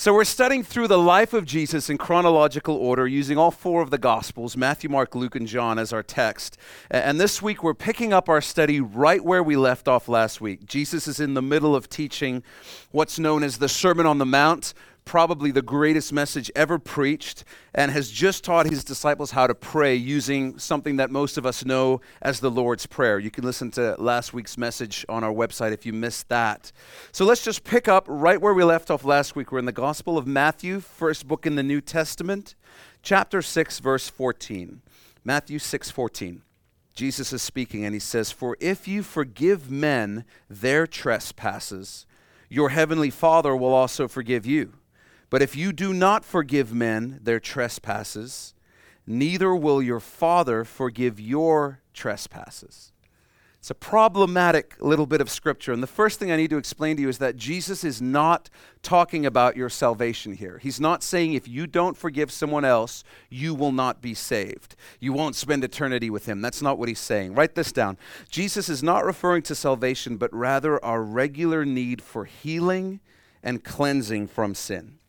So, we're studying through the life of Jesus in chronological order using all four of the Gospels Matthew, Mark, Luke, and John as our text. And this week we're picking up our study right where we left off last week. Jesus is in the middle of teaching what's known as the Sermon on the Mount, probably the greatest message ever preached, and has just taught his disciples how to pray using something that most of us know as the Lord's Prayer. You can listen to last week's message on our website if you missed that. So let's just pick up right where we left off last week. We're in the Gospel of Matthew, first book in the New Testament, chapter 6, verse 14. Matthew 6, 14. Jesus is speaking and he says, For if you forgive men their trespasses, your heavenly Father will also forgive you. But if you do not forgive men their trespasses, neither will your Father forgive your trespasses. It's a problematic little bit of scripture. And the first thing I need to explain to you is that Jesus is not talking about your salvation here. He's not saying if you don't forgive someone else, you will not be saved. You won't spend eternity with him. That's not what he's saying. Write this down. Jesus is not referring to salvation, but rather our regular need for healing and cleansing from sin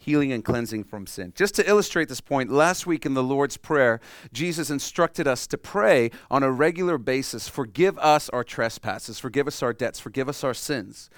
healing and cleansing from sin. Just to illustrate this point, last week in the Lord's Prayer, Jesus instructed us to pray on a regular basis forgive us our trespasses, forgive us our debts, forgive us our sins.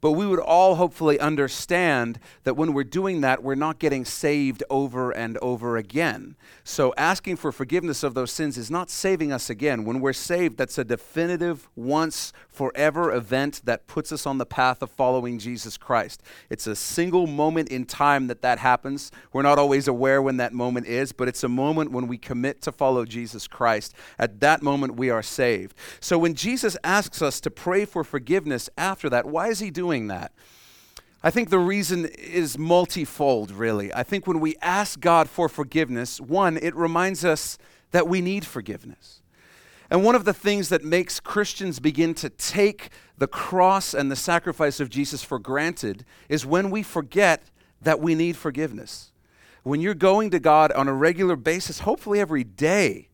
But we would all hopefully understand that when we're doing that, we're not getting saved over and over again. So asking for forgiveness of those sins is not saving us again. When we're saved, that's a definitive, once, forever event that puts us on the path of following Jesus Christ. It's a single moment in time that that happens. We're not always aware when that moment is, but it's a moment when we commit to follow Jesus Christ. At that moment, we are saved. So when Jesus asks us to pray for forgiveness after that, why is he doing doing that? I think the reason is multifold, really. I think when we ask God for forgiveness, one, it reminds us that we need forgiveness. And one of the things that makes Christians begin to take the cross and the sacrifice of Jesus for granted is when we forget that we need forgiveness. When you're going to God on a regular basis, hopefully every day,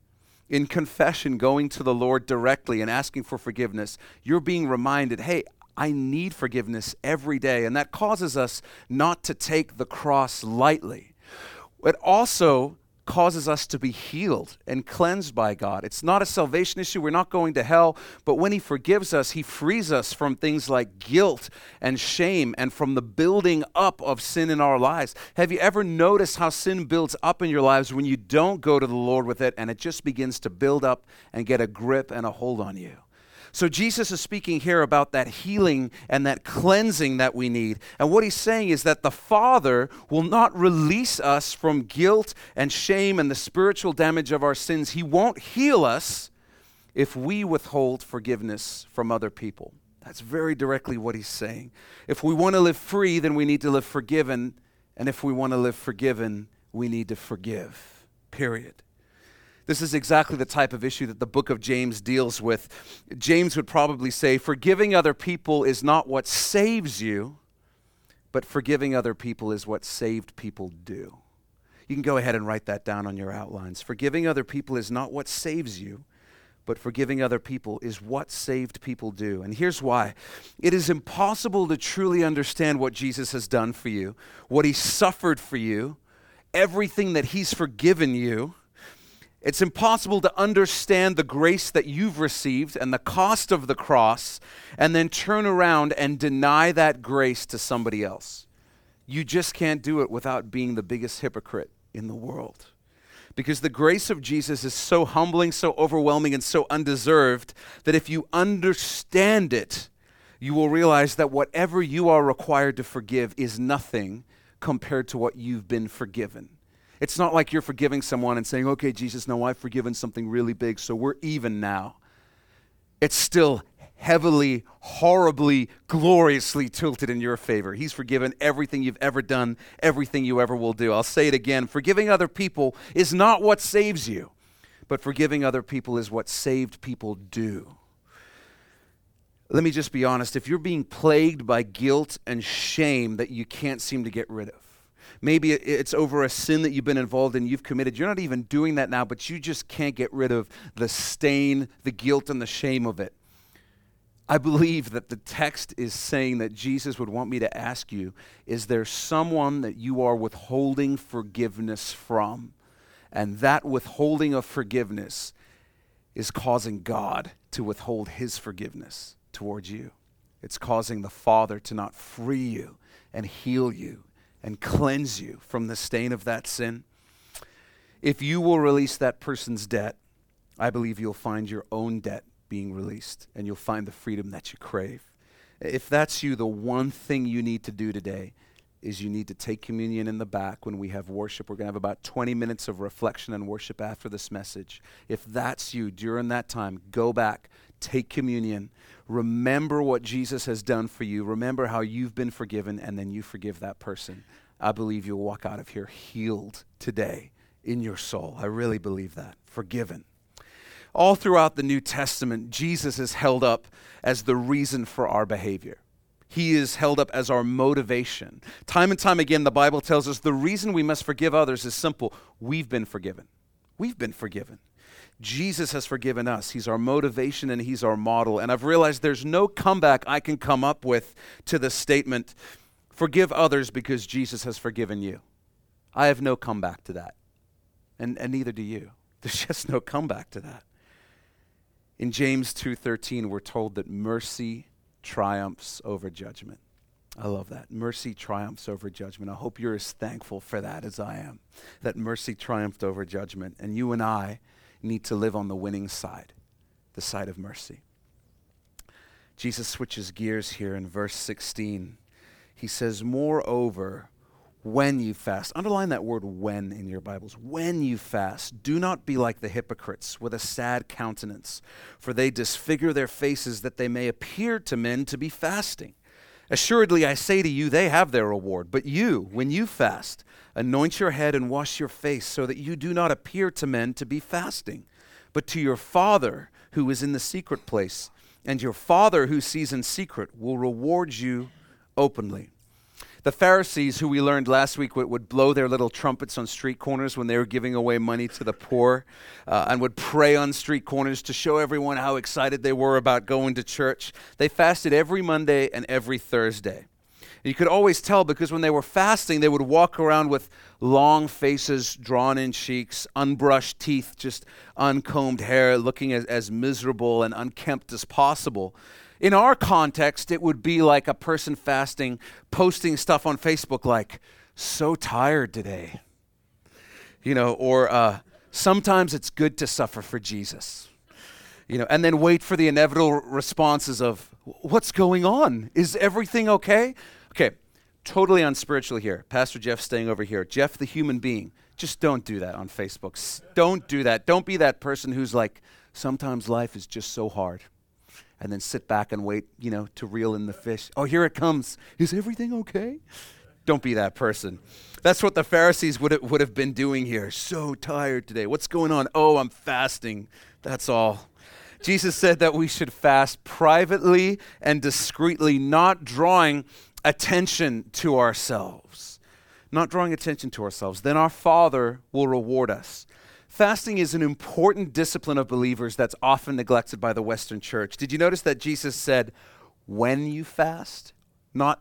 in confession, going to the Lord directly and asking for forgiveness, you're being reminded hey, I need forgiveness every day. And that causes us not to take the cross lightly. It also causes us to be healed and cleansed by God. It's not a salvation issue. We're not going to hell. But when He forgives us, He frees us from things like guilt and shame and from the building up of sin in our lives. Have you ever noticed how sin builds up in your lives when you don't go to the Lord with it and it just begins to build up and get a grip and a hold on you? So Jesus is speaking here about that healing and that cleansing that we need. And what he's saying is that the Father will not release us from guilt and shame and the spiritual damage of our sins. He won't heal us if we withhold forgiveness from other people. That's very directly what he's saying. If we want to live free, then we need to live forgiven. And if we want to live forgiven, we need to forgive. Period. This is exactly the type of issue that the book of James deals with. James would probably say, Forgiving other people is not what saves you, but forgiving other people is what saved people do. You can go ahead and write that down on your outlines. Forgiving other people is not what saves you, but forgiving other people is what saved people do. And here's why it is impossible to truly understand what Jesus has done for you, what he suffered for you, everything that he's forgiven you it's impossible to understand the grace that you've received and the cost of the cross and then turn around and deny that grace to somebody else. You just can't do it without being the biggest hypocrite in the world. Because the grace of Jesus is so humbling, so overwhelming, and so undeserved that if you understand it, you will realize that whatever you are required to forgive is nothing compared to what you've been forgiven. It's not like you're forgiving someone and saying, okay, Jesus, no, I've forgiven something really big, so we're even now. It's still heavily, horribly, gloriously tilted in your favor. He's forgiven everything you've ever done, everything you ever will do. I'll say it again forgiving other people is not what saves you, but forgiving other people is what saved people do. Let me just be honest if you're being plagued by guilt and shame that you can't seem to get rid of, Maybe it's over a sin that you've been involved in, you've committed. You're not even doing that now, but you just can't get rid of the stain, the guilt, and the shame of it. I believe that the text is saying that Jesus would want me to ask you is there someone that you are withholding forgiveness from? And that withholding of forgiveness is causing God to withhold his forgiveness towards you. It's causing the Father to not free you and heal you and cleanse you from the stain of that sin. If you will release that person's debt, I believe you'll find your own debt being released and you'll find the freedom that you crave. If that's you, the one thing you need to do today is you need to take communion in the back when we have worship. We're going to have about 20 minutes of reflection and worship after this message. If that's you during that time, go back, take communion, remember what Jesus has done for you, remember how you've been forgiven, and then you forgive that person. I believe you'll walk out of here healed today in your soul. I really believe that. Forgiven. All throughout the New Testament, Jesus is held up as the reason for our behavior. He is held up as our motivation. Time and time again, the Bible tells us the reason we must forgive others is simple we've been forgiven. We've been forgiven. Jesus has forgiven us. He's our motivation and He's our model. And I've realized there's no comeback I can come up with to the statement, forgive others because Jesus has forgiven you. I have no comeback to that. And, and neither do you. There's just no comeback to that. In James 2:13 we're told that mercy triumphs over judgment. I love that. Mercy triumphs over judgment. I hope you're as thankful for that as I am. That mercy triumphed over judgment and you and I need to live on the winning side, the side of mercy. Jesus switches gears here in verse 16. He says, "Moreover, when you fast. Underline that word when in your Bibles. When you fast, do not be like the hypocrites with a sad countenance, for they disfigure their faces that they may appear to men to be fasting. Assuredly, I say to you, they have their reward. But you, when you fast, anoint your head and wash your face, so that you do not appear to men to be fasting, but to your Father who is in the secret place. And your Father who sees in secret will reward you openly. The Pharisees, who we learned last week would, would, blow their little trumpets on street corners when they were giving away money to the poor, uh, and would pray on street corners to show everyone how excited they were about going to church. They fasted every Monday and every Thursday. You could always tell because when they were fasting, they would walk around with long faces, drawn in cheeks, unbrushed teeth, just uncombed hair, looking as, as miserable and unkempt as possible. In our context, it would be like a person fasting, posting stuff on Facebook like, so tired today. You know, or uh, sometimes it's good to suffer for Jesus. You know, and then wait for the inevitable responses of, what's going on? Is everything okay? Okay, totally unspiritual here. Pastor Jeff staying over here. Jeff, the human being. Just don't do that on Facebook. Don't do that. Don't be that person who's like, sometimes life is just so hard and then sit back and wait, you know, to reel in the fish. Oh, here it comes. Is everything okay? Don't be that person. That's what the Pharisees would have, would have been doing here. So tired today. What's going on? Oh, I'm fasting. That's all. Jesus said that we should fast privately and discreetly, not drawing attention to ourselves. Not drawing attention to ourselves. Then our Father will reward us. Fasting is an important discipline of believers that's often neglected by the Western church. Did you notice that Jesus said, when you fast, not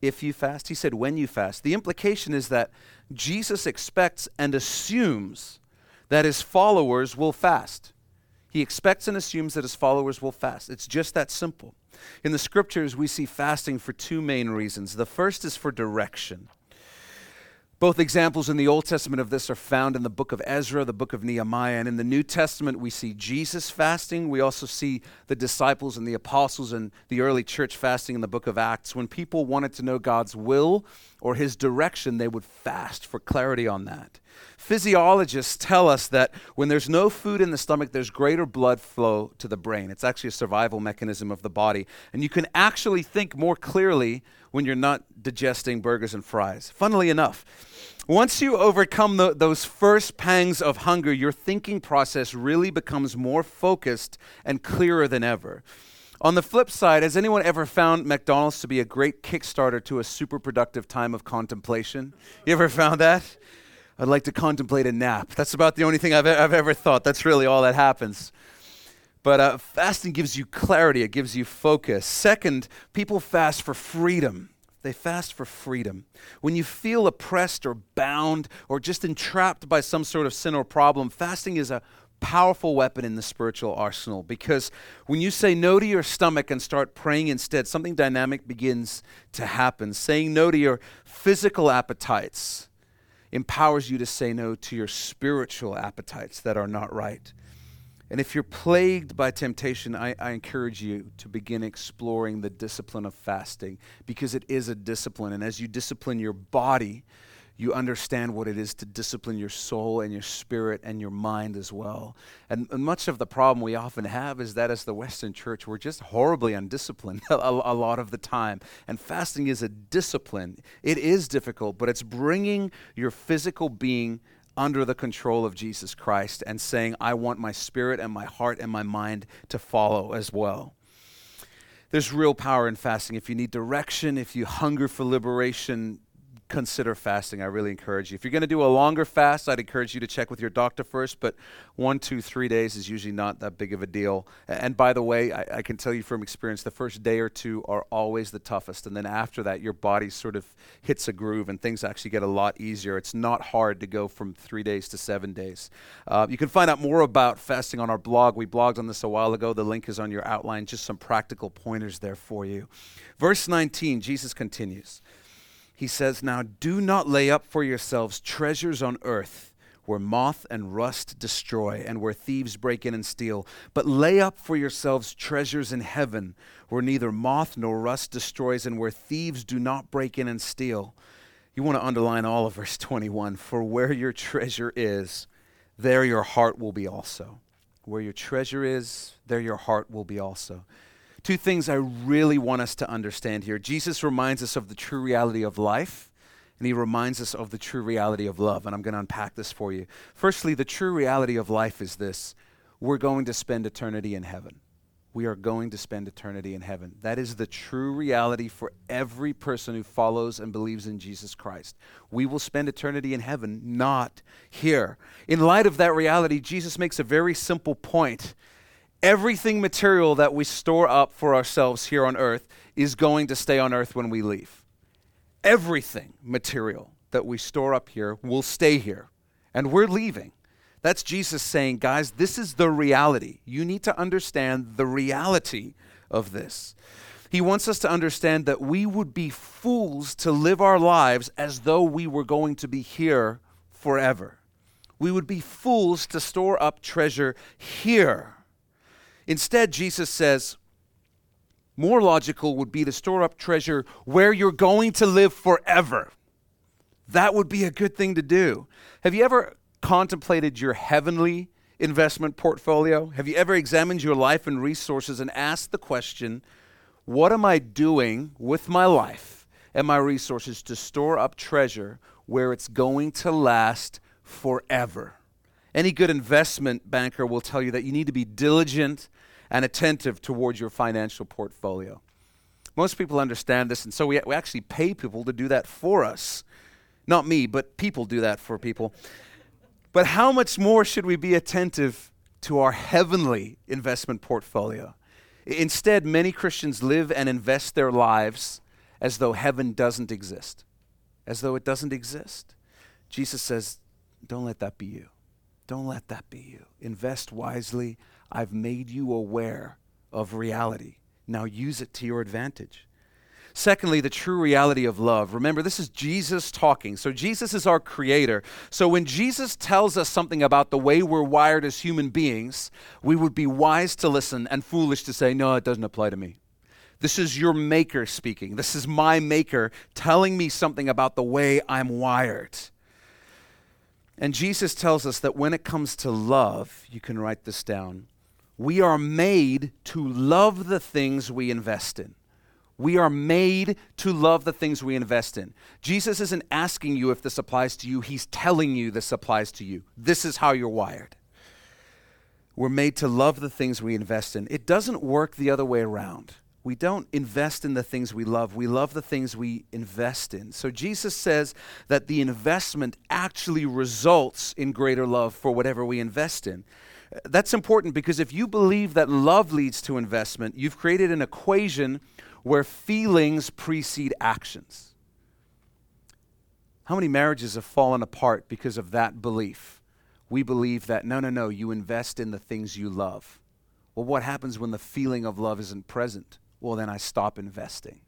if you fast? He said, when you fast. The implication is that Jesus expects and assumes that his followers will fast. He expects and assumes that his followers will fast. It's just that simple. In the scriptures, we see fasting for two main reasons. The first is for direction. Both examples in the Old Testament of this are found in the book of Ezra, the book of Nehemiah. And in the New Testament, we see Jesus fasting. We also see the disciples and the apostles and the early church fasting in the book of Acts. When people wanted to know God's will or his direction, they would fast for clarity on that. Physiologists tell us that when there's no food in the stomach, there's greater blood flow to the brain. It's actually a survival mechanism of the body. And you can actually think more clearly when you're not digesting burgers and fries. Funnily enough, once you overcome the, those first pangs of hunger, your thinking process really becomes more focused and clearer than ever. On the flip side, has anyone ever found McDonald's to be a great kickstarter to a super productive time of contemplation? You ever found that? I'd like to contemplate a nap. That's about the only thing I've, I've ever thought. That's really all that happens. But uh, fasting gives you clarity, it gives you focus. Second, people fast for freedom. They fast for freedom. When you feel oppressed or bound or just entrapped by some sort of sin or problem, fasting is a powerful weapon in the spiritual arsenal because when you say no to your stomach and start praying instead, something dynamic begins to happen. Saying no to your physical appetites empowers you to say no to your spiritual appetites that are not right. And if you're plagued by temptation, I, I, encourage you to begin exploring the discipline of fasting because it is a discipline. And as you discipline your body, you understand what it is to discipline your soul and your spirit and your mind as well. And, much of the problem we often have is that as the Western church, we're just horribly undisciplined a lot of the time. And fasting is a discipline. It is difficult, but it's bringing your physical being under the control of Jesus Christ and saying, I want my spirit and my heart and my mind to follow as well. There's real power in fasting. If you need direction, if you hunger for liberation, consider fasting. I really encourage you. If you're going to do a longer fast, I'd encourage you to check with your doctor first, but one, two, three days is usually not that big of a deal. And by the way, I, I, can tell you from experience, the first day or two are always the toughest. And then after that, your body sort of hits a groove and things actually get a lot easier. It's not hard to go from three days to seven days. Uh, you can find out more about fasting on our blog. We blogged on this a while ago. The link is on your outline, just some practical pointers there for you. Verse 19, Jesus continues he says, Now do not lay up for yourselves treasures on earth where moth and rust destroy and where thieves break in and steal, but lay up for yourselves treasures in heaven where neither moth nor rust destroys and where thieves do not break in and steal. You want to underline all of verse 21 For where your treasure is, there your heart will be also. Where your treasure is, there your heart will be also. Two things I really want us to understand here. Jesus reminds us of the true reality of life, and he reminds us of the true reality of love. And I'm going to unpack this for you. Firstly, the true reality of life is this we're going to spend eternity in heaven. We are going to spend eternity in heaven. That is the true reality for every person who follows and believes in Jesus Christ. We will spend eternity in heaven, not here. In light of that reality, Jesus makes a very simple point everything material that we store up for ourselves here on earth is going to stay on earth when we leave. Everything material that we store up here will stay here, and we're leaving. That's Jesus saying, guys, this is the reality. You need to understand the reality of this. He wants us to understand that we would be fools to live our lives as though we were going to be here forever. We would be fools to store up treasure here Instead, Jesus says, more logical would be to store up treasure where you're going to live forever. That would be a good thing to do. Have you ever contemplated your heavenly investment portfolio? Have you ever examined your life and resources and asked the question, what am I doing with my life and my resources to store up treasure where it's going to last forever? Any good investment banker will tell you that you need to be diligent and attentive towards your financial portfolio. Most people understand this, and so we, we actually pay people to do that for us. Not me, but people do that for people. But how much more should we be attentive to our heavenly investment portfolio? Instead, many Christians live and invest their lives as though heaven doesn't exist, as though it doesn't exist. Jesus says, Don't let that be you. Don't let that be you. Invest wisely, I've made you aware of reality. Now use it to your advantage. Secondly, the true reality of love. Remember, this is Jesus talking. So, Jesus is our creator. So, when Jesus tells us something about the way we're wired as human beings, we would be wise to listen and foolish to say, No, it doesn't apply to me. This is your maker speaking. This is my maker telling me something about the way I'm wired. And Jesus tells us that when it comes to love, you can write this down we are made to love the things we invest in. We are made to love the things we invest in. Jesus isn't asking you if this applies to you, He's telling you this applies to you. This is how you're wired. We're made to love the things we invest in. It doesn't work the other way around. We don't invest in the things we love, we love the things we invest in. So Jesus says that the investment actually results in greater love for whatever we invest in. That's important because if you believe that love leads to investment, you've created an equation where feelings precede actions. How many marriages have fallen apart because of that belief? We believe that no, no, no, you invest in the things you love. Well, what happens when the feeling of love isn't present? Well, then I stop investing.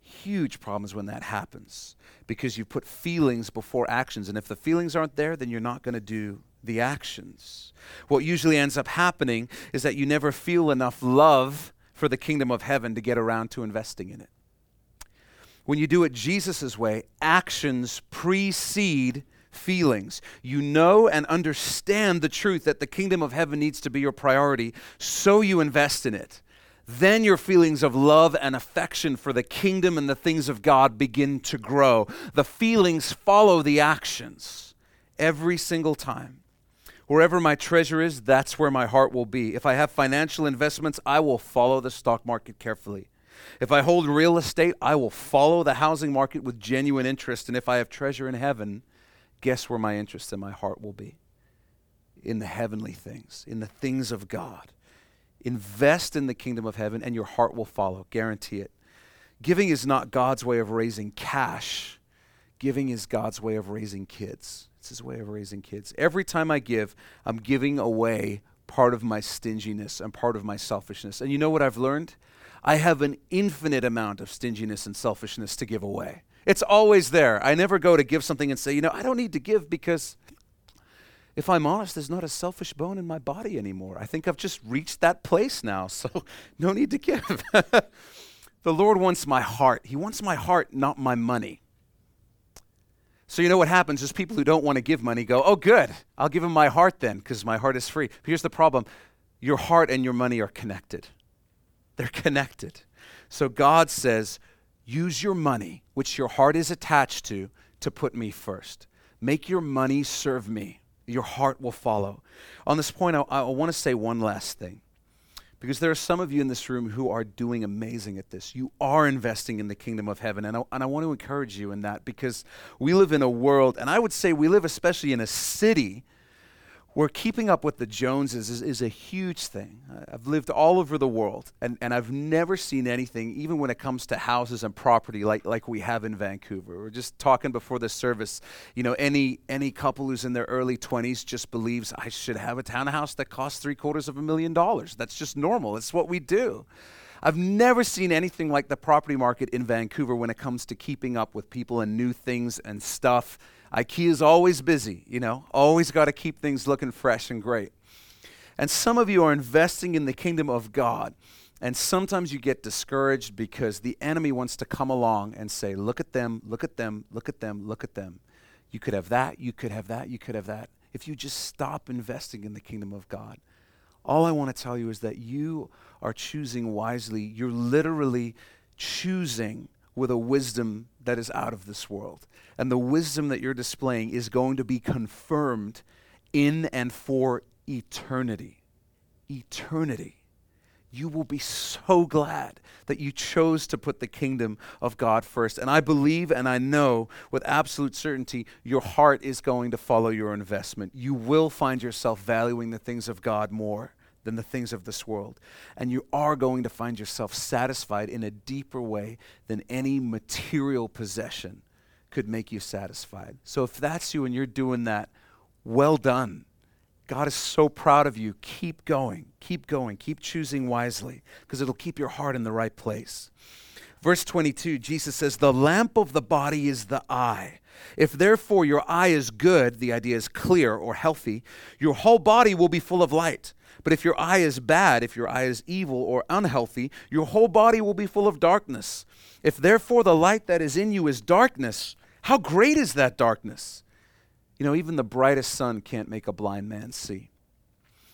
Huge problems when that happens because you put feelings before actions. And if the feelings aren't there, then you're not going to do the actions. What usually ends up happening is that you never feel enough love for the kingdom of heaven to get around to investing in it. When you do it Jesus' way, actions precede feelings. You know and understand the truth that the kingdom of heaven needs to be your priority, so you invest in it. Then your feelings of love and affection for the kingdom and the things of God begin to grow. The feelings follow the actions every single time. Wherever my treasure is, that's where my heart will be. If I have financial investments, I will follow the stock market carefully. If I hold real estate, I will follow the housing market with genuine interest. And if I have treasure in heaven, guess where my interest and my heart will be? In the heavenly things, in the things of God. Invest in the kingdom of heaven, and your heart will follow. Guarantee it. Giving is not God's way of raising cash, giving is God's way of raising kids. It's his way of raising kids. Every time I give, I'm giving away part of my stinginess and part of my selfishness. And you know what I've learned? I have an infinite amount of stinginess and selfishness to give away. It's always there. I never go to give something and say, you know, I don't need to give because if I'm honest, there's not a selfish bone in my body anymore. I think I've just reached that place now, so no need to give. the Lord wants my heart. He wants my heart, not my money. So, you know what happens is people who don't want to give money go, oh, good, I'll give him my heart then, because my heart is free. But here's the problem your heart and your money are connected. They're connected. So, God says, use your money, which your heart is attached to, to put me first. Make your money serve me. Your heart will follow. On this point, I, I want to say one last thing. Because there are some of you in this room who are doing amazing at this. You are investing in the kingdom of heaven. And I, and I want to encourage you in that because we live in a world, and I would say we live especially in a city where keeping up with the Joneses is, is a huge thing. I've lived all over the world, and, and I've never seen anything, even when it comes to houses and property, like, like we have in Vancouver. We're just talking before the service. You know, any, any couple who's in their early 20s just believes I should have a townhouse that costs three quarters of a million dollars. That's just normal, it's what we do. I've never seen anything like the property market in Vancouver when it comes to keeping up with people and new things and stuff IKEA is always busy, you know, always got to keep things looking fresh and great. And some of you are investing in the kingdom of God. And sometimes you get discouraged because the enemy wants to come along and say, Look at them, look at them, look at them, look at them. You could have that, you could have that, you could have that. If you just stop investing in the kingdom of God, all I want to tell you is that you are choosing wisely. You're literally choosing with a wisdom that is out of this world. And the wisdom that you're displaying is going to be confirmed in and for eternity. Eternity. You will be so glad that you chose to put the kingdom of God first. And I believe and I know with absolute certainty your heart is going to follow your investment. You will find yourself valuing the things of God more than the things of this world. And you are going to find yourself satisfied in a deeper way than any material possession could make you satisfied. So if that's you and you're doing that, well done. God is so proud of you. Keep going. Keep going. Keep choosing wisely because it'll keep your heart in the right place. Verse 22, Jesus says, The lamp of the body is the eye. If therefore your eye is good, the idea is clear or healthy, your whole body will be full of light. But if your eye is bad, if your eye is evil or unhealthy, your whole body will be full of darkness. If therefore the light that is in you is darkness, how great is that darkness? You know, even the brightest sun can't make a blind man see.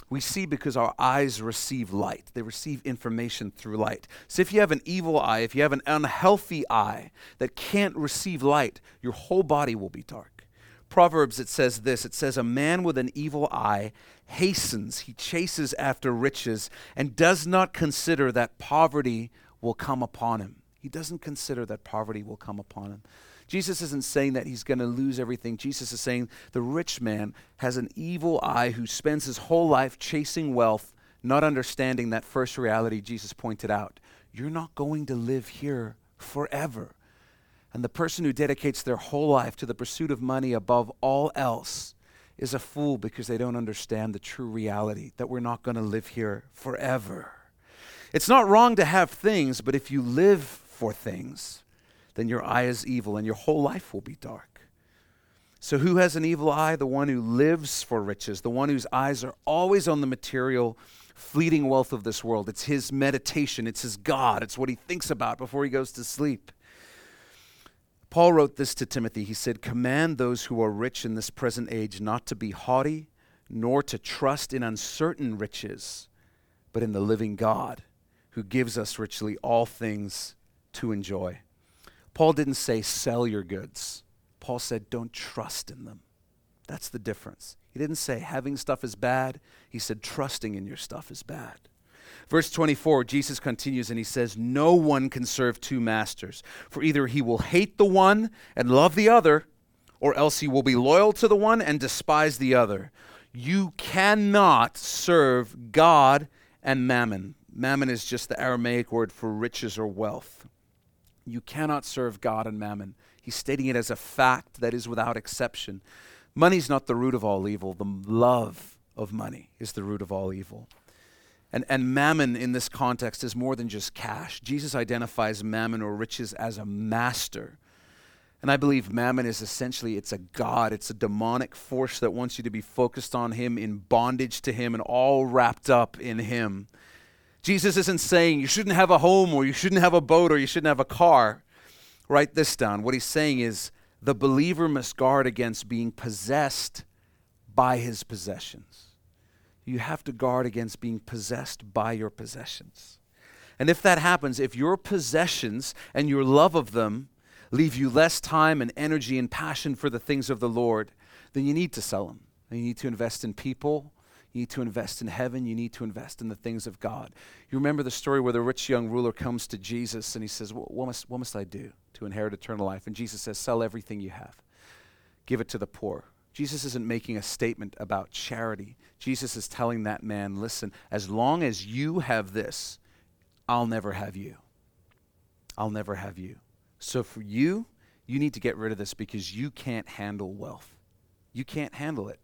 We see because our eyes receive light. They receive information through light. So if you have an evil eye, if you have an unhealthy eye that can't receive light, your whole body will be dark. Proverbs, it says this it says, A man with an evil eye hastens, he chases after riches, and does not consider that poverty will come upon him. He doesn't consider that poverty will come upon him. Jesus isn't saying that he's going to lose everything. Jesus is saying the rich man has an evil eye who spends his whole life chasing wealth, not understanding that first reality Jesus pointed out. You're not going to live here forever. And the person who dedicates their whole life to the pursuit of money above all else is a fool because they don't understand the true reality that we're not going to live here forever. It's not wrong to have things, but if you live for things, then your eye is evil and your whole life will be dark. So, who has an evil eye? The one who lives for riches, the one whose eyes are always on the material, fleeting wealth of this world. It's his meditation, it's his God, it's what he thinks about before he goes to sleep. Paul wrote this to Timothy. He said, Command those who are rich in this present age not to be haughty, nor to trust in uncertain riches, but in the living God who gives us richly all things to enjoy. Paul didn't say sell your goods. Paul said don't trust in them. That's the difference. He didn't say having stuff is bad. He said trusting in your stuff is bad. Verse 24, Jesus continues and he says, No one can serve two masters, for either he will hate the one and love the other, or else he will be loyal to the one and despise the other. You cannot serve God and mammon. Mammon is just the Aramaic word for riches or wealth. You cannot serve God and mammon. He's stating it as a fact that is without exception. Money's not the root of all evil, the love of money is the root of all evil. And, and mammon in this context is more than just cash. Jesus identifies mammon or riches as a master. And I believe mammon is essentially it's a god, it's a demonic force that wants you to be focused on him in bondage to him and all wrapped up in him. Jesus isn't saying you shouldn't have a home or you shouldn't have a boat or you shouldn't have a car. Write this down. What he's saying is the believer must guard against being possessed by his possessions. You have to guard against being possessed by your possessions. And if that happens, if your possessions and your love of them leave you less time and energy and passion for the things of the Lord, then you need to sell them. And you need to invest in people you need to invest in heaven. You need to invest in the things of God. You remember the story where the rich young ruler comes to Jesus and he says, What must, what must I do to inherit eternal life? And Jesus says, Sell everything you have, give it to the poor. Jesus isn't making a statement about charity. Jesus is telling that man, Listen, as long as you have this, I'll never have you. I'll never have you. So for you, you need to get rid of this because you can't handle wealth. You can't handle it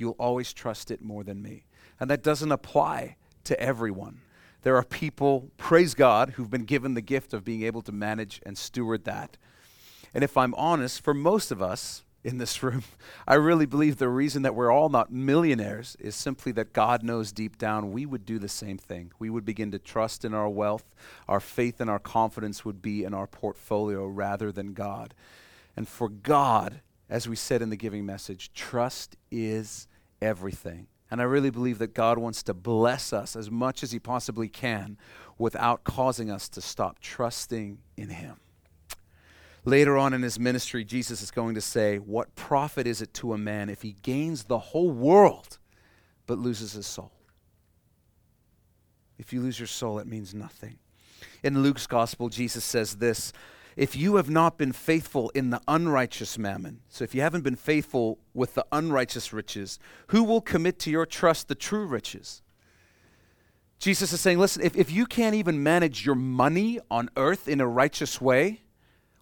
you'll always trust it more than me. And that doesn't apply to everyone. There are people, praise God, who've been given the gift of being able to manage and steward that. And if I'm honest, for most of us in this room, I really believe the reason that we're all not millionaires is simply that God knows deep down we would do the same thing. We would begin to trust in our wealth. Our faith and our confidence would be in our portfolio rather than God. And for God, as we said in the giving message, trust is everything. And I really believe that God wants to bless us as much as He possibly can without causing us to stop trusting in Him. Later on in His ministry, Jesus is going to say, What profit is it to a man if he gains the whole world but loses his soul? If you lose your soul, it means nothing. In Luke's gospel, Jesus says this if you have not been faithful in the unrighteous mammon, so if you haven't been faithful with the unrighteous riches, who will commit to your trust the true riches? Jesus is saying, listen, if, if you can't even manage your money on earth in a righteous way,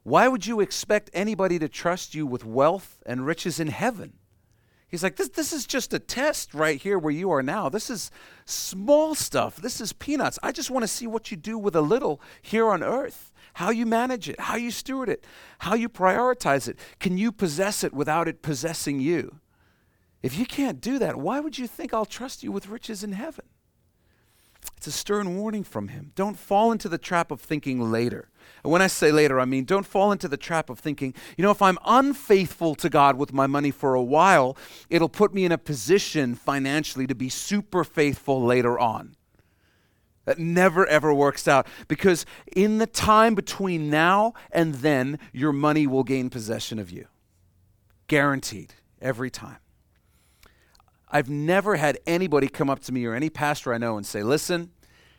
why would you expect anybody to trust you with wealth and riches in heaven? He's like, this, this is just a test right here where you are now. This is small stuff. This is peanuts. I just want to see what you do with a little here on earth how you manage it, how you steward it, how you prioritize it. Can you possess it without it possessing you? If you can't do that, why would you think I'll trust you with riches in heaven? It's a stern warning from him. Don't fall into the trap of thinking later. And when I say later, I mean don't fall into the trap of thinking, you know, if I'm unfaithful to God with my money for a while, it'll put me in a position financially to be super faithful later on. That never ever works out because in the time between now and then, your money will gain possession of you. Guaranteed, every time. I've never had anybody come up to me or any pastor I know and say, listen,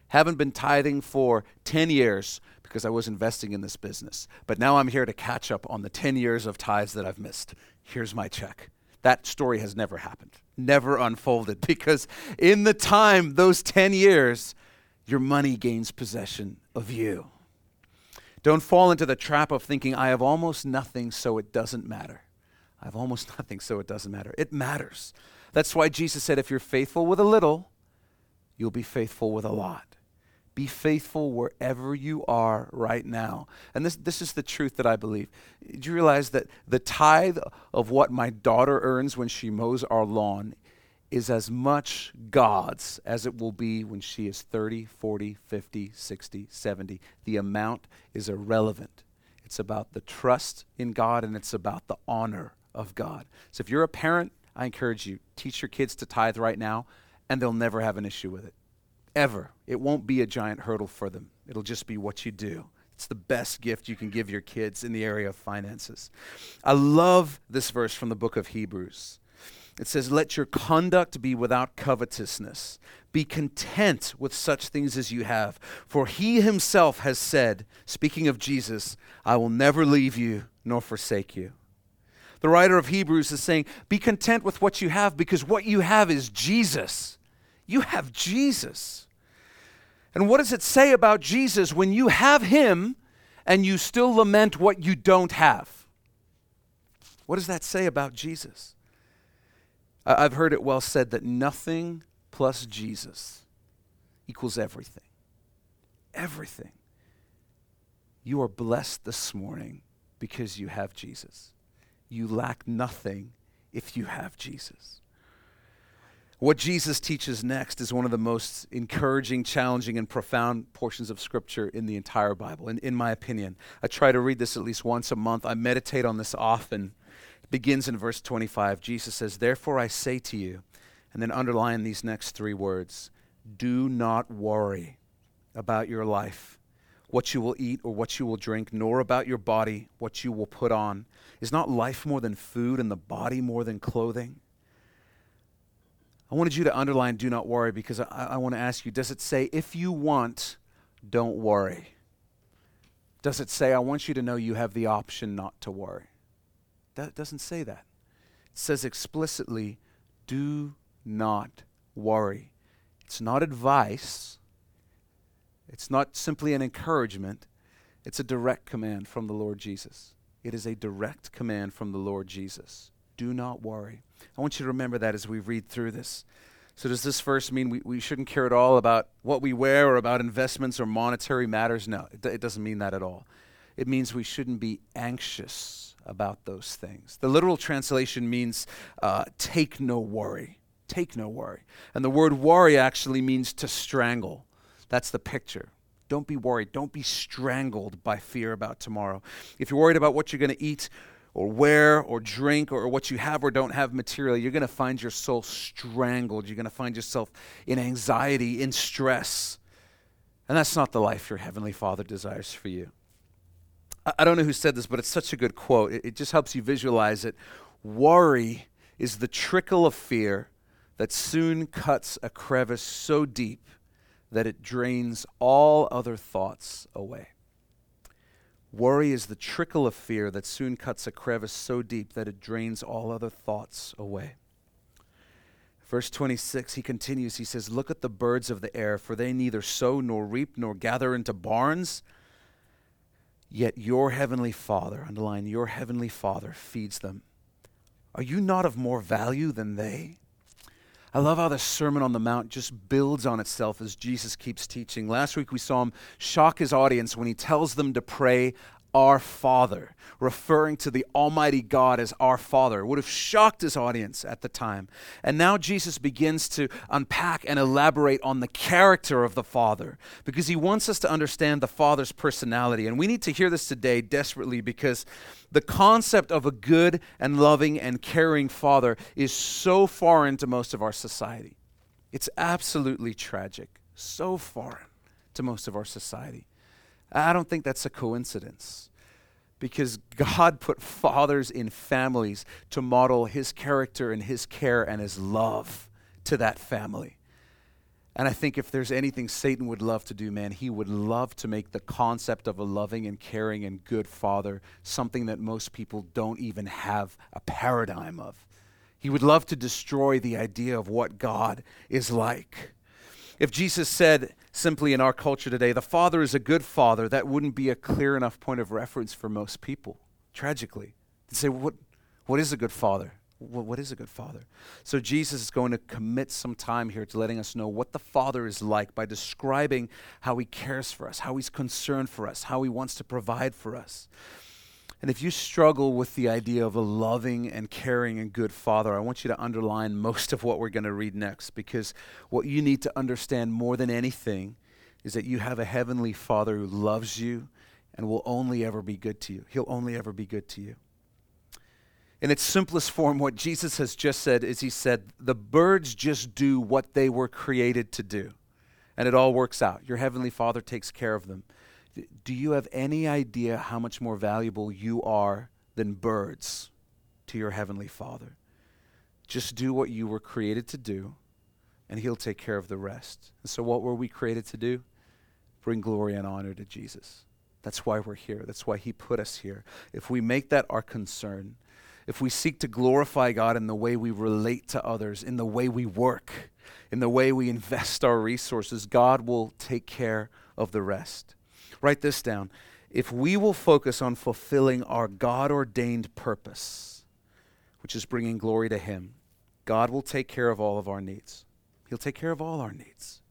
haven't been tithing for 10 years because I was investing in this business. But now I'm here to catch up on the 10 years of tithes that I've missed. Here's my check. That story has never happened, never unfolded, because in the time, those 10 years, your money gains possession of you. Don't fall into the trap of thinking, I have almost nothing, so it doesn't matter. I have almost nothing, so it doesn't matter. It matters. That's why Jesus said, if you're faithful with a little, you'll be faithful with a lot. Be faithful wherever you are right now. And this, this is the truth that I believe. Do you realize that the tithe of what my daughter earns when she mows our lawn is as much God's as it will be when she is 30, 40, 50, 60, 70? The amount is irrelevant. It's about the trust in God and it's about the honor of God. So if you're a parent, I encourage you, teach your kids to tithe right now, and they'll never have an issue with it ever. It won't be a giant hurdle for them, it'll just be what you do. It's the best gift you can give your kids in the area of finances. I love this verse from the book of Hebrews. It says, Let your conduct be without covetousness. Be content with such things as you have. For he himself has said, speaking of Jesus, I will never leave you nor forsake you. The writer of Hebrews is saying, Be content with what you have because what you have is Jesus. You have Jesus. And what does it say about Jesus when you have him and you still lament what you don't have? What does that say about Jesus? I've heard it well said that nothing plus Jesus equals everything. Everything. You are blessed this morning because you have Jesus. You lack nothing if you have Jesus. What Jesus teaches next is one of the most encouraging, challenging, and profound portions of Scripture in the entire Bible, in, in my opinion. I try to read this at least once a month. I meditate on this often. It begins in verse 25. Jesus says, Therefore I say to you, and then underline these next three words do not worry about your life, what you will eat or what you will drink, nor about your body, what you will put on. Is not life more than food and the body more than clothing? I wanted you to underline do not worry because I, I want to ask you does it say, if you want, don't worry? Does it say, I want you to know you have the option not to worry? That doesn't say that. It says explicitly, do not worry. It's not advice, it's not simply an encouragement, it's a direct command from the Lord Jesus. It is a direct command from the Lord Jesus. Do not worry. I want you to remember that as we read through this. So, does this verse mean we, we shouldn't care at all about what we wear or about investments or monetary matters? No, it, it doesn't mean that at all. It means we shouldn't be anxious about those things. The literal translation means uh, take no worry. Take no worry. And the word worry actually means to strangle. That's the picture. Don't be worried. Don't be strangled by fear about tomorrow. If you're worried about what you're going to eat or wear or drink or what you have or don't have materially, you're going to find your soul strangled. You're going to find yourself in anxiety, in stress. And that's not the life your Heavenly Father desires for you. I, I don't know who said this, but it's such a good quote. It, it just helps you visualize it. Worry is the trickle of fear that soon cuts a crevice so deep that it drains all other thoughts away. Worry is the trickle of fear that soon cuts a crevice so deep that it drains all other thoughts away. Verse 26, he continues, he says, Look at the birds of the air, for they neither sow nor reap nor gather into barns, yet your heavenly Father, underline, your heavenly Father feeds them. Are you not of more value than they? I love how the Sermon on the Mount just builds on itself as Jesus keeps teaching. Last week we saw him shock his audience when he tells them to pray our Father, referring to the Almighty God as our Father. Would have shocked his audience at the time. And now Jesus begins to unpack and elaborate on the character of the Father because he wants us to understand the Father's personality. And we need to hear this today desperately because the concept of a good and loving and caring Father is so foreign to most of our society. It's absolutely tragic, so foreign to most of our society. I don't think that's a coincidence because God put fathers in families to model his character and his care and his love to that family. And I think if there's anything Satan would love to do, man, he would love to make the concept of a loving and caring and good father something that most people don't even have a paradigm of. He would love to destroy the idea of what God is like. If Jesus said simply in our culture today, the Father is a good Father, that wouldn't be a clear enough point of reference for most people, tragically. To say, what, what is a good Father? What, what is a good Father? So Jesus is going to commit some time here to letting us know what the Father is like by describing how He cares for us, how He's concerned for us, how He wants to provide for us. And if you struggle with the idea of a loving and caring and good father, I want you to underline most of what we're going to read next because what you need to understand more than anything is that you have a heavenly father who loves you and will only ever be good to you. He'll only ever be good to you. In its simplest form, what Jesus has just said is He said, The birds just do what they were created to do, and it all works out. Your heavenly Father takes care of them do you have any idea how much more valuable you are than birds to your Heavenly Father? Just do what you were created to do, and He'll take care of the rest. And so, what were we created to do? Bring glory and honor to Jesus. That's why we're here. That's why He put us here. If we make that our concern, if we seek to glorify God in the way we relate to others, in the way we work, in the way we invest our resources, God will take care of the rest. Write this down. If we will focus on fulfilling our God ordained purpose, which is bringing glory to Him, God will take care of all of our needs. He'll take care of all our needs.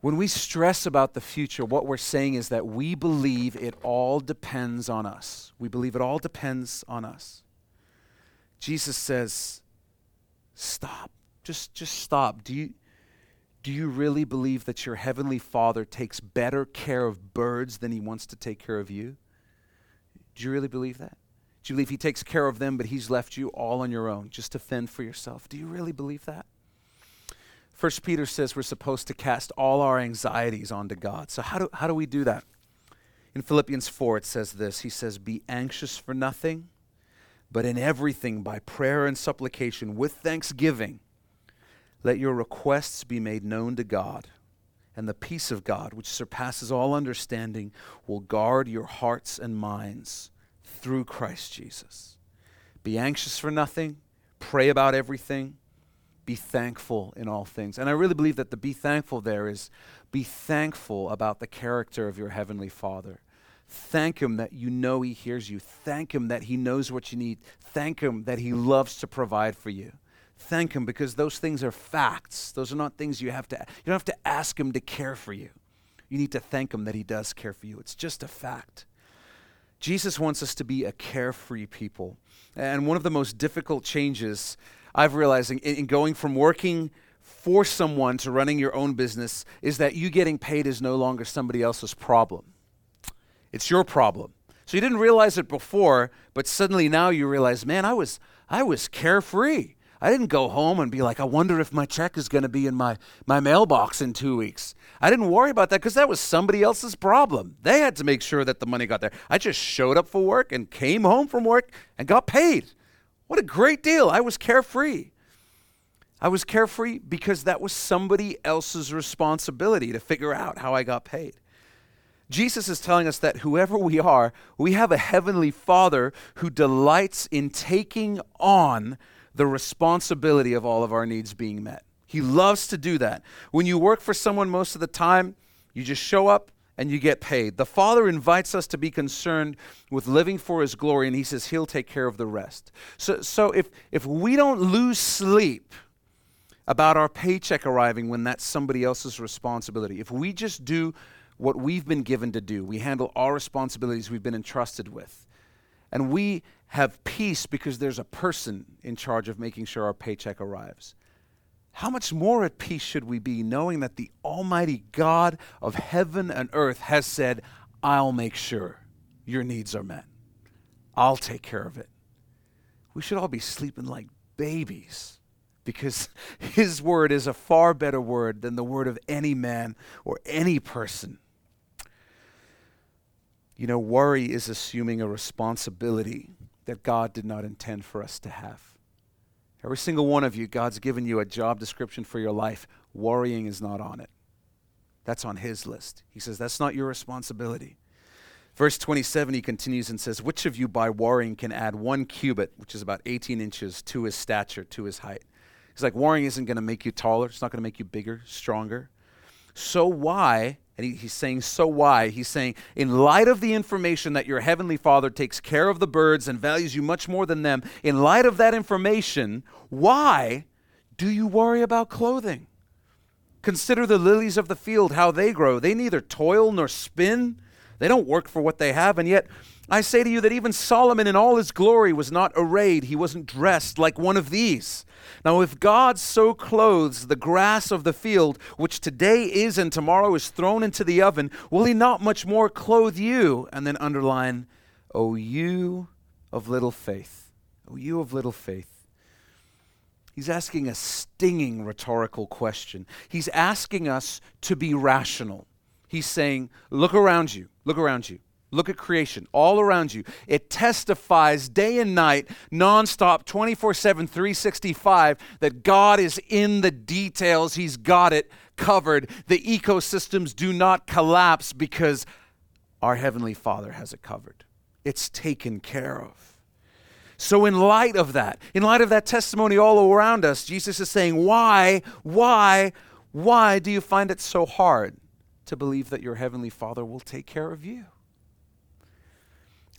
When we stress about the future, what we're saying is that we believe it all depends on us. We believe it all depends on us. Jesus says, Stop. Just, just stop. Do you, do you really believe that your heavenly Father takes better care of birds than he wants to take care of you? Do you really believe that? Do you believe he takes care of them, but he's left you all on your own just to fend for yourself? Do you really believe that? First Peter says we're supposed to cast all our anxieties onto God. So how do, how do we do that? In Philippians 4, it says this He says, Be anxious for nothing, but in everything by prayer and supplication with thanksgiving let your requests be made known to God, and the peace of God, which surpasses all understanding, will guard your hearts and minds through Christ Jesus. Be anxious for nothing, pray about everything, be thankful in all things. And I really believe that the be thankful there is be thankful about the character of your Heavenly Father. Thank Him that you know He hears you. Thank Him that He knows what you need. Thank Him that He loves to provide for you thank him because those things are facts. Those are not things you have to you don't have to ask him to care for you. You need to thank him that he does care for you. It's just a fact. Jesus wants us to be a carefree people. And one of the most difficult changes I've realized in, in going from working for someone to running your own business is that you getting paid is no longer somebody else's problem. It's your problem. So you didn't realize it before, but suddenly now you realize, man, I was I was carefree. I didn't go home and be like, I wonder if my check is going to be in my, my mailbox in two weeks. I didn't worry about that because that was somebody else's problem. They had to make sure that the money got there. I just showed up for work and came home from work and got paid. What a great deal. I was carefree. I was carefree because that was somebody else's responsibility to figure out how I got paid. Jesus is telling us that whoever we are, we have a heavenly Father who delights in taking on the responsibility of all of our needs being met. He loves to do that. When you work for someone most of the time, you just show up and you get paid. The Father invites us to be concerned with living for His glory, and He says He'll take care of the rest. So, so if, if we don't lose sleep about our paycheck arriving when that's somebody else's responsibility, if we just do what we've been given to do, we handle our responsibilities we've been entrusted with, and we have peace because there's a person in charge of making sure our paycheck arrives. How much more at peace should we be knowing that the Almighty God of heaven and earth has said, I'll make sure your needs are met. I'll take care of it. We should all be sleeping like babies because His word is a far better word than the word of any man or any person. You know, worry is assuming a responsibility that God did not intend for us to have. Every single one of you, God's given you a job description for your life Worrying is not on it. That's on his list. He says, That's not your responsibility. Verse 27, he continues and says, Which of you by worrying can add one cubit, which is about 18 inches, to his stature, to his height? He's like, Worrying isn't going to make you taller. It's not going to make you bigger, stronger. So why, and he, he's saying, So why? He's saying, In light of the information that your heavenly Father takes care of the birds and values you much more than them, in light of that information, why do you worry about clothing? Consider the lilies of the field, how they grow. They neither toil nor spin. They don't work for what they have, and yet I say to you that even Solomon in all his glory was not arrayed, he wasn't dressed like one of these. Now, if God so clothes the grass of the field, which today is and tomorrow is thrown into the oven, will he not much more clothe you? And then underline, O you of little faith. O you of little faith. He's asking a stinging rhetorical question. He's asking us to be rational. He's saying, Look around you, look around you. Look at creation all around you. It testifies day and night, nonstop, 24 7, 365, that God is in the details. He's got it covered. The ecosystems do not collapse because our Heavenly Father has it covered. It's taken care of. So, in light of that, in light of that testimony all around us, Jesus is saying, Why, why, why do you find it so hard to believe that your Heavenly Father will take care of you?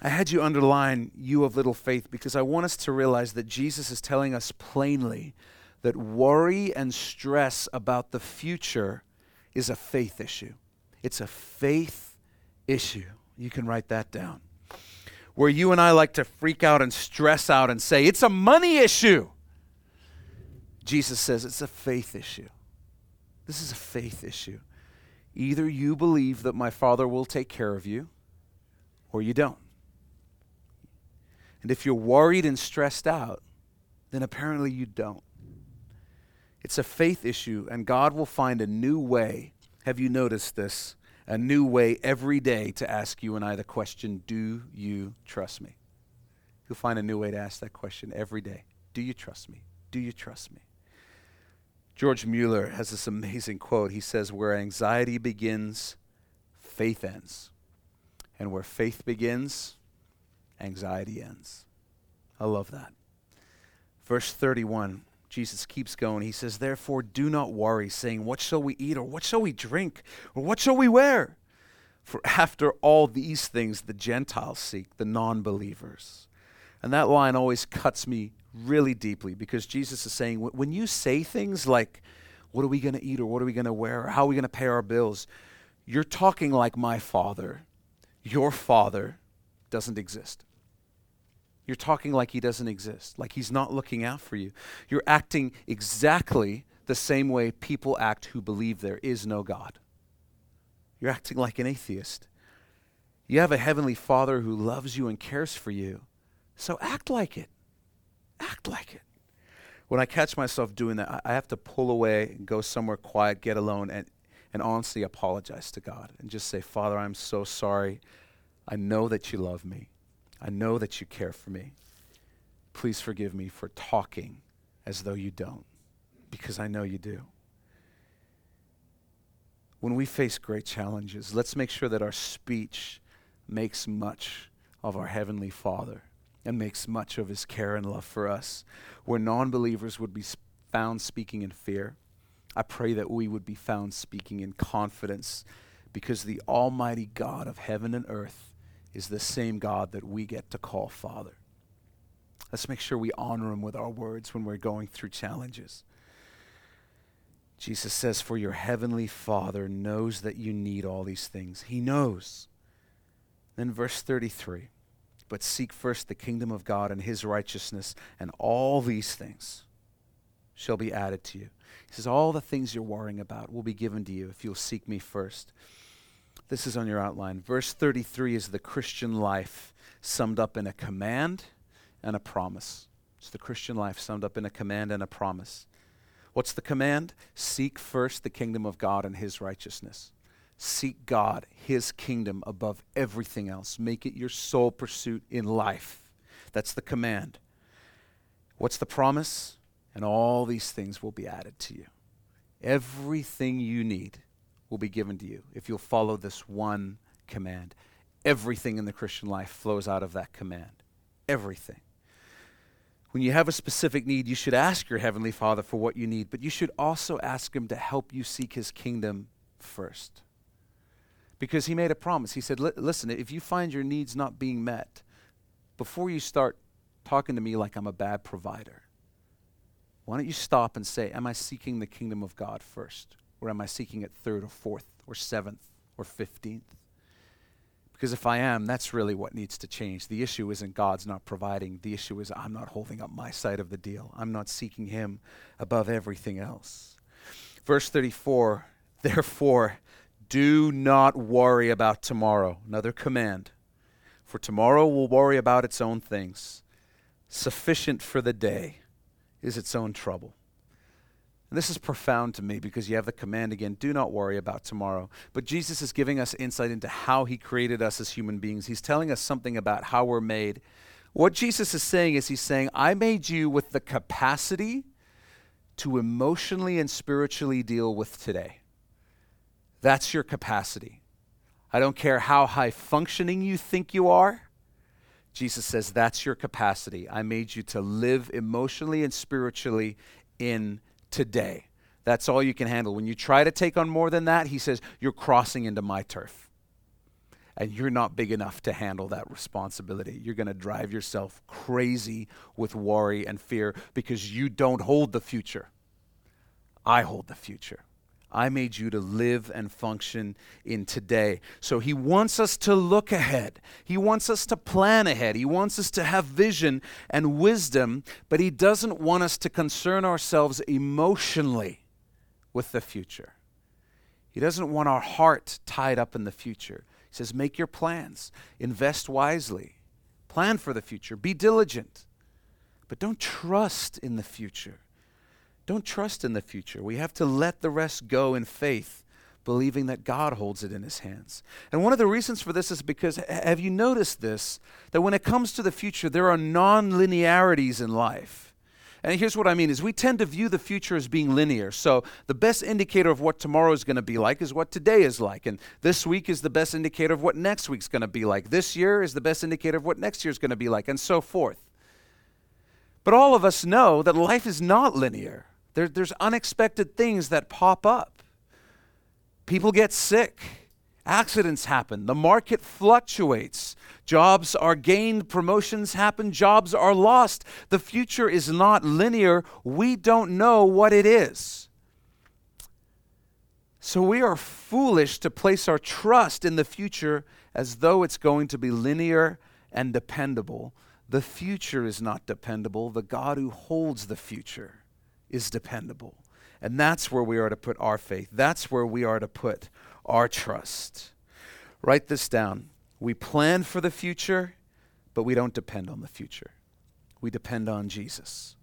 I had you underline you of little faith because I want us to realize that Jesus is telling us plainly that worry and stress about the future is a faith issue. It's a faith issue. You can write that down where you and I like to freak out and stress out and say, it's a money issue. Jesus says it's a faith issue. This is a faith issue. Either you believe that my Father will take care of you, or you don't. And if you're worried and stressed out, then apparently you don't. It's a faith issue, and God will find a new way. Have you noticed this? a new way every day to ask you and I the question Do you trust me? You'll find a new way to ask that question every day. Do you trust me? Do you trust me? George Mueller has this amazing quote. He says, Where anxiety begins, faith ends. And where faith begins, anxiety ends. I love that. Verse 31 Jesus keeps going. He says, Therefore, do not worry, saying, What shall we eat, or what shall we drink, or what shall we wear? For after all these things the Gentiles seek, the non believers. And that line always cuts me really deeply because Jesus is saying, When you say things like, What are we going to eat, or what are we going to wear, or how are we going to pay our bills? You're talking like my father. Your father doesn't exist. You're talking like he doesn't exist, like he's not looking out for you. You're acting exactly the same way people act who believe there is no God. You're acting like an atheist. You have a heavenly father who loves you and cares for you. So act like it. Act like it. When I catch myself doing that, I have to pull away go somewhere quiet, get alone, and, and honestly apologize to God and just say, Father, I'm so sorry. I know that you love me. I know that you care for me. Please forgive me for talking as though you don't, because I know you do. When we face great challenges, let's make sure that our speech makes much of our Heavenly Father and makes much of His care and love for us. Where non believers would be found speaking in fear, I pray that we would be found speaking in confidence because the Almighty God of heaven and earth is the same God that we get to call Father. Let's make sure we honor him with our words when we're going through challenges. Jesus says, For your heavenly Father knows that you need all these things. He knows. Then, verse 33 But seek first the kingdom of God and his righteousness, and all these things shall be added to you. He says, All the things you're worrying about will be given to you if you'll seek me first. This is on your outline. Verse 33 is the Christian life summed up in a command and a promise. It's the Christian life summed up in a command and a promise. What's the command? Seek first the kingdom of God and his righteousness. Seek God, his kingdom above everything else. Make it your sole pursuit in life. That's the command. What's the promise? And all these things will be added to you. Everything you need will be given to you if you'll follow this one command. Everything in the Christian life flows out of that command. Everything. When you have a specific need, you should ask your Heavenly Father for what you need, but you should also ask Him to help you seek His kingdom first. Because He made a promise. He said, Listen, if you find your needs not being met, before you start talking to me like I'm a bad provider, why don't you stop and say, Am I seeking the kingdom of God first? Or am I seeking it third or fourth or seventh or fifteenth? Because if I am, that's really what needs to change. The issue isn't God's not providing. The issue is I'm not holding up my side of the deal. I'm not seeking Him above everything else. Verse 34 Therefore, do not worry about tomorrow. Another command. For tomorrow will worry about its own things. Sufficient for the day is its own trouble. And this is profound to me because you have the command again do not worry about tomorrow. But Jesus is giving us insight into how he created us as human beings. He's telling us something about how we're made. What Jesus is saying is, He's saying, I made you with the capacity to emotionally and spiritually deal with today. That's your capacity. I don't care how high functioning you think you are. Jesus says, That's your capacity. I made you to live emotionally and spiritually in today. That's all you can handle. When you try to take on more than that, he says, you're crossing into my turf. And you're not big enough to handle that responsibility. You're going to drive yourself crazy with worry and fear because you don't hold the future. I hold the future. I made you to live and function in today. So he wants us to look ahead. He wants us to plan ahead. He wants us to have vision and wisdom, but he doesn't want us to concern ourselves emotionally with the future. He doesn't want our heart tied up in the future. He says, Make your plans, invest wisely, plan for the future, be diligent, but don't trust in the future. Don't trust in the future. We have to let the rest go in faith, believing that God holds it in his hands. And one of the reasons for this is because have you noticed this? That when it comes to the future, there are non linearities in life. And here's what I mean is we tend to view the future as being linear. So the best indicator of what tomorrow is going to be like is what today is like. And this week is the best indicator of what next week's going to be like. This year is the best indicator of what next year's going to be like and so forth. But all of us know that life is not linear. There, there's unexpected things that pop up. People get sick. Accidents happen. The market fluctuates. Jobs are gained, promotions happen, jobs are lost. The future is not linear. We don't know what it is. So we are foolish to place our trust in the future as though it's going to be linear and dependable. The future is not dependable. The God who holds the future is dependable. And that's where we are to put our faith. That's where we are to put our trust. Write this down. We plan for the future, but we don't depend on the future. We depend on Jesus.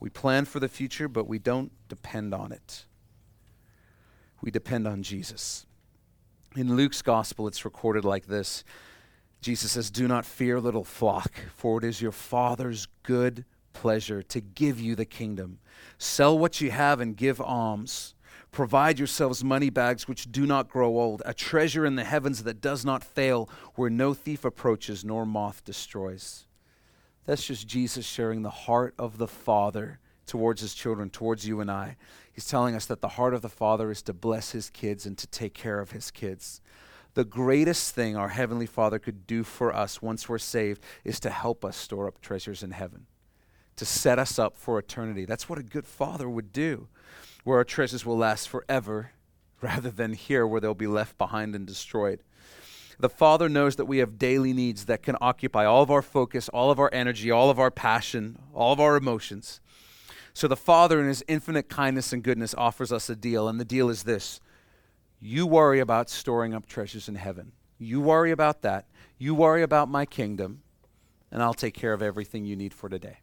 We plan for the future, but we don't depend on it. We depend on Jesus. In Luke's gospel, it's recorded like this Jesus says, Do not fear, little flock, for it is your Father's good pleasure to give you the kingdom. Sell what you have and give alms. Provide yourselves money bags which do not grow old, a treasure in the heavens that does not fail, where no thief approaches nor moth destroys. That's just Jesus sharing the heart of the Father towards his children, towards you and I. He's telling us that the heart of the Father is to bless his kids and to take care of his kids. The greatest thing our Heavenly Father could do for us once we're saved is to help us store up treasures in heaven to set us up for eternity. That's what a good father would do, where our treasures will last forever rather than here where they'll be left behind and destroyed. The Father knows that we have daily needs that can occupy all of our focus, all of our energy, all of our passion, all of our emotions. So the Father, in His infinite kindness and goodness, offers us a deal, and the deal is this You worry about storing up treasures in heaven. You worry about that. You worry about my kingdom, and I'll take care of everything you need for today.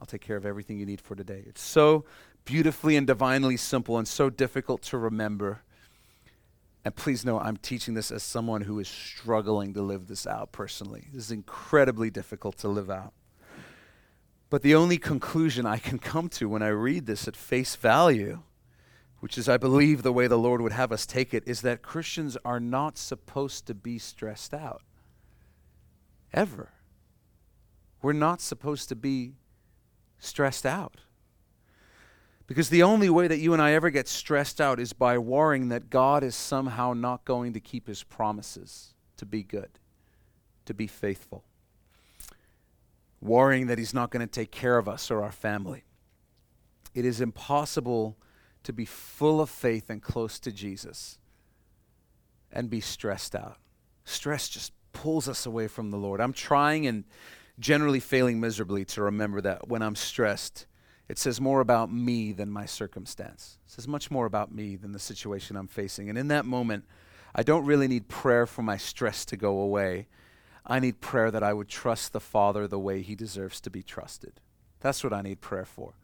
I'll take care of everything you need for today. It's so beautifully and divinely simple and so difficult to remember. And please know I'm teaching this as someone who is struggling to live this out personally. This is incredibly difficult to live out. But the only conclusion I can come to when I read this at face value, which is, I believe, the way the Lord would have us take it, is that Christians are not supposed to be stressed out. Ever. We're not supposed to be stressed out. Because the only way that you and I ever get stressed out is by worrying that God is somehow not going to keep his promises to be good, to be faithful. Worrying that he's not going to take care of us or our family. It is impossible to be full of faith and close to Jesus and be stressed out. Stress just pulls us away from the Lord. I'm trying and generally failing miserably to remember that when I'm stressed, it says more about me than my circumstance. It says much more about me than the situation I'm facing. And in that moment, I don't really need prayer for my stress to go away. I need prayer that I would trust the Father the way He deserves to be trusted. That's what I need prayer for.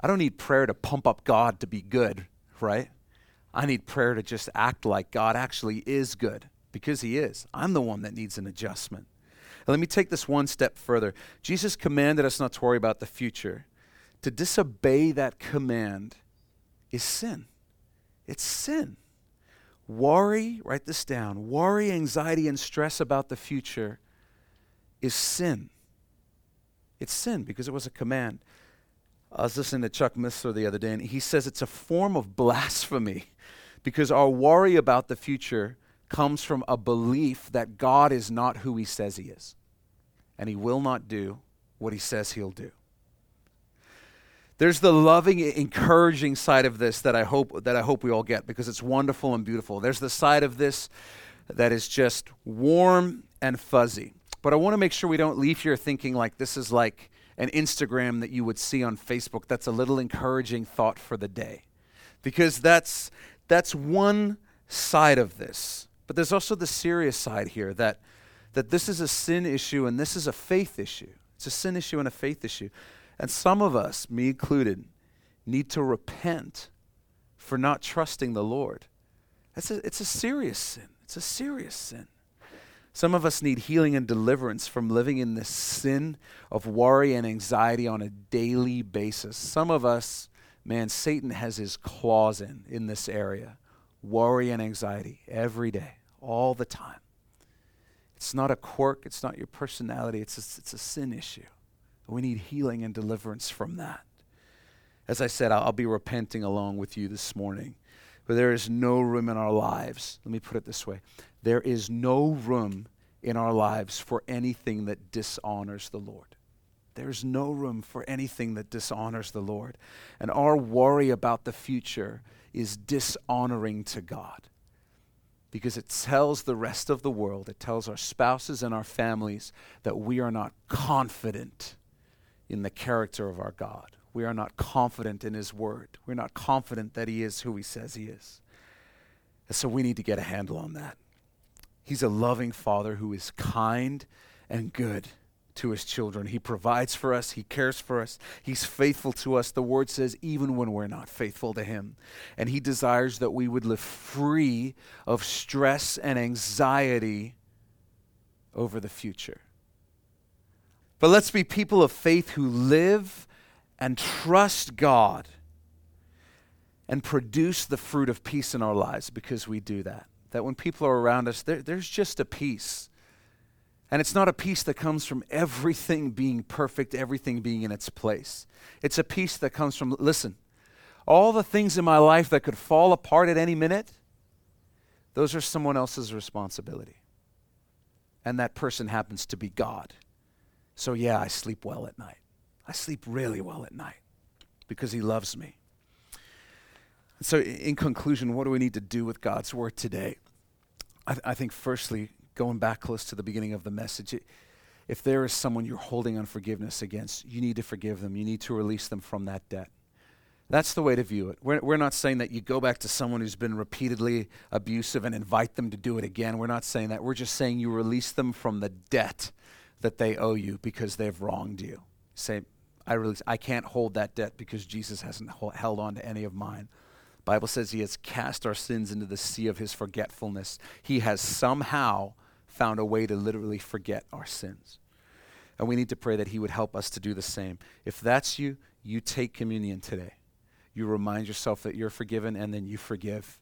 I don't need prayer to pump up God to be good, right? I need prayer to just act like God actually is good because He is. I'm the one that needs an adjustment. Let me take this one step further. Jesus commanded us not to worry about the future. To disobey that command is sin. It's sin. Worry, write this down worry, anxiety, and stress about the future is sin. It's sin because it was a command. I was listening to Chuck Missler the other day, and he says it's a form of blasphemy because our worry about the future comes from a belief that God is not who he says he is, and he will not do what he says he'll do. There's the loving, encouraging side of this that I hope that I hope we all get because it's wonderful and beautiful. There's the side of this that is just warm and fuzzy. But I want to make sure we don't leave here thinking like this is like an Instagram that you would see on Facebook that's a little encouraging thought for the day. Because that's that's one side of this. But there's also the serious side here that that this is a sin issue and this is a faith issue. It's a sin issue and a faith issue. And some of us, me included, need to repent for not trusting the Lord. It's a, it's a serious sin. It's a serious sin. Some of us need healing and deliverance from living in this sin of worry and anxiety on a daily basis. Some of us, man, Satan has his claws in in this area. Worry and anxiety every day, all the time. It's not a quirk, it's not your personality, it's a, it's a sin issue. We need healing and deliverance from that. As I said, I'll, I'll be repenting along with you this morning. But there is no room in our lives. Let me put it this way there is no room in our lives for anything that dishonors the Lord. There's no room for anything that dishonors the Lord. And our worry about the future is dishonoring to God because it tells the rest of the world, it tells our spouses and our families that we are not confident in the character of our God. We are not confident in His Word. We're not confident that He is who He says He is. And so we need to get a handle on that. He's a loving Father who is kind and good to His children. He provides for us, He cares for us, He's faithful to us. The Word says, even when we're not faithful to Him. And He desires that we would live free of stress and anxiety over the future. But let's be people of faith who live and trust God and produce the fruit of peace in our lives because we do that. That when people are around us, there, there's just a peace. And it's not a peace that comes from everything being perfect, everything being in its place. It's a peace that comes from, listen, all the things in my life that could fall apart at any minute, those are someone else's responsibility. And that person happens to be God. So, yeah, I sleep well at night. I sleep really well at night because He loves me. So, in conclusion, what do we need to do with God's Word today? I, th- I think, firstly, going back close to the beginning of the message, it, if there is someone you're holding unforgiveness against, you need to forgive them. You need to release them from that debt. That's the way to view it. We're, we're not saying that you go back to someone who's been repeatedly abusive and invite them to do it again. We're not saying that. We're just saying you release them from the debt that they owe you because they've wronged you. Say, I really, I can't hold that debt because Jesus hasn't held on to any of mine. Bible says he has cast our sins into the sea of his forgetfulness. He has somehow found a way to literally forget our sins. And we need to pray that he would help us to do the same. If that's you, you take communion today. you remind yourself that you're forgiven, and then you forgive.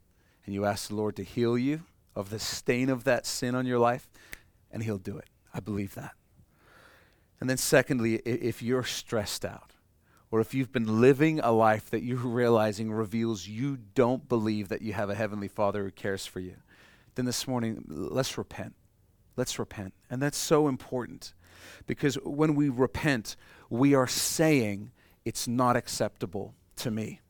And you ask the Lord to heal you of the stain of that sin on your life, and He'll do it. I believe that. And then, secondly, if you're stressed out, or if you've been living a life that you're realizing reveals you don't believe that you have a Heavenly Father who cares for you, then this morning, let's repent. Let's repent. And that's so important because when we repent, we are saying it's not acceptable to me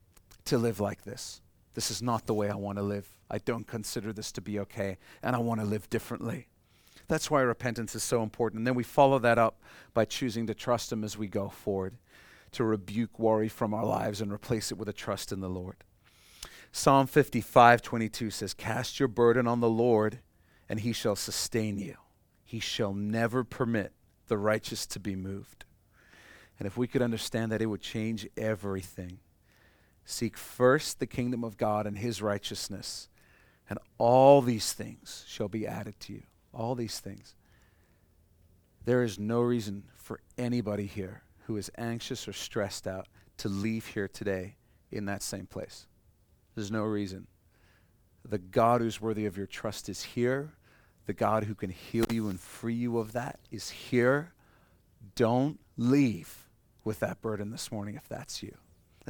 to live like this. This is not the way I want to live. I don't consider this to be okay, and I want to live differently. That's why repentance is so important. And then we follow that up by choosing to trust Him as we go forward, to rebuke worry from our lives and replace it with a trust in the Lord. Psalm 55 22 says, Cast your burden on the Lord, and He shall sustain you. He shall never permit the righteous to be moved. And if we could understand that, it would change everything. Seek first the kingdom of God and his righteousness, and all these things shall be added to you. All these things. There is no reason for anybody here who is anxious or stressed out to leave here today in that same place. There's no reason. The God who's worthy of your trust is here. The God who can heal you and free you of that is here. Don't leave with that burden this morning if that's you.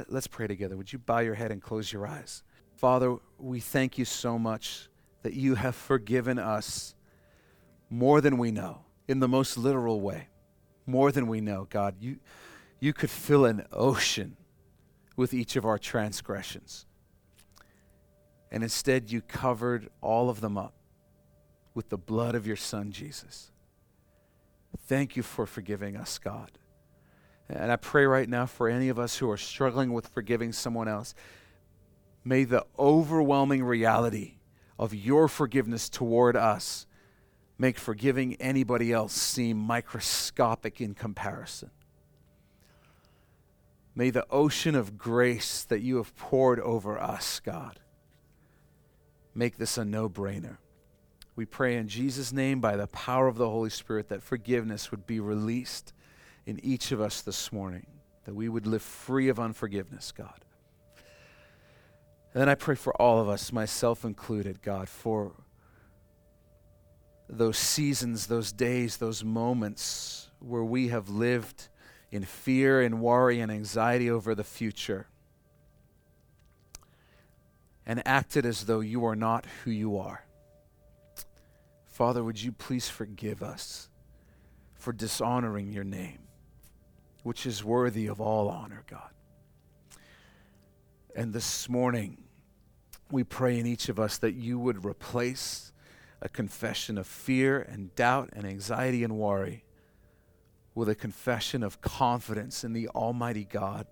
Let's pray together. Would you bow your head and close your eyes? Father, we thank you so much that you have forgiven us more than we know, in the most literal way. More than we know, God. You, you could fill an ocean with each of our transgressions. And instead, you covered all of them up with the blood of your Son, Jesus. Thank you for forgiving us, God. And I pray right now for any of us who are struggling with forgiving someone else. May the overwhelming reality of your forgiveness toward us make forgiving anybody else seem microscopic in comparison. May the ocean of grace that you have poured over us, God, make this a no brainer. We pray in Jesus' name by the power of the Holy Spirit that forgiveness would be released in each of us this morning, that we would live free of unforgiveness, God. And then I pray for all of us, myself included, God, for those seasons, those days, those moments where we have lived in fear and worry and anxiety over the future and acted as though you are not who you are. Father, would you please forgive us for dishonoring your name, which is worthy of all honor, God. And this morning, we pray in each of us that you would replace a confession of fear and doubt and anxiety and worry with a confession of confidence in the Almighty God,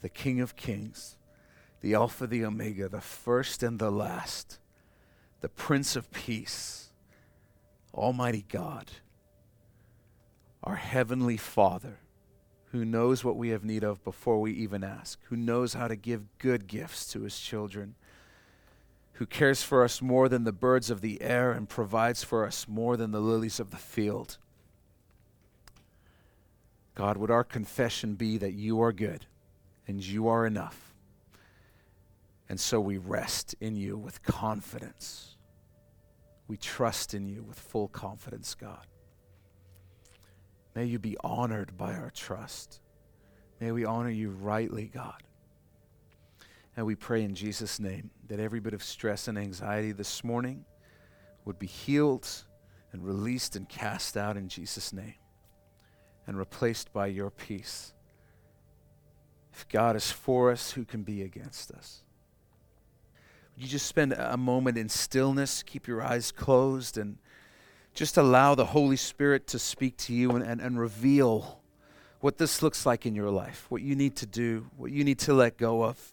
the King of Kings, the Alpha, the Omega, the first and the last, the Prince of Peace Almighty God, our Heavenly Father, who knows what we have need of before we even ask, who knows how to give good gifts to His children, who cares for us more than the birds of the air and provides for us more than the lilies of the field. God, would our confession be that you are good and you are enough? And so we rest in you with confidence. We trust in you with full confidence, God. May you be honored by our trust. May we honor you rightly, God. And we pray in Jesus' name that every bit of stress and anxiety this morning would be healed and released and cast out in Jesus' name and replaced by your peace. If God is for us, who can be against us? You just spend a moment in stillness, keep your eyes closed, and just allow the Holy Spirit to speak to you and, and, and reveal what this looks like in your life, what you need to do, what you need to let go of.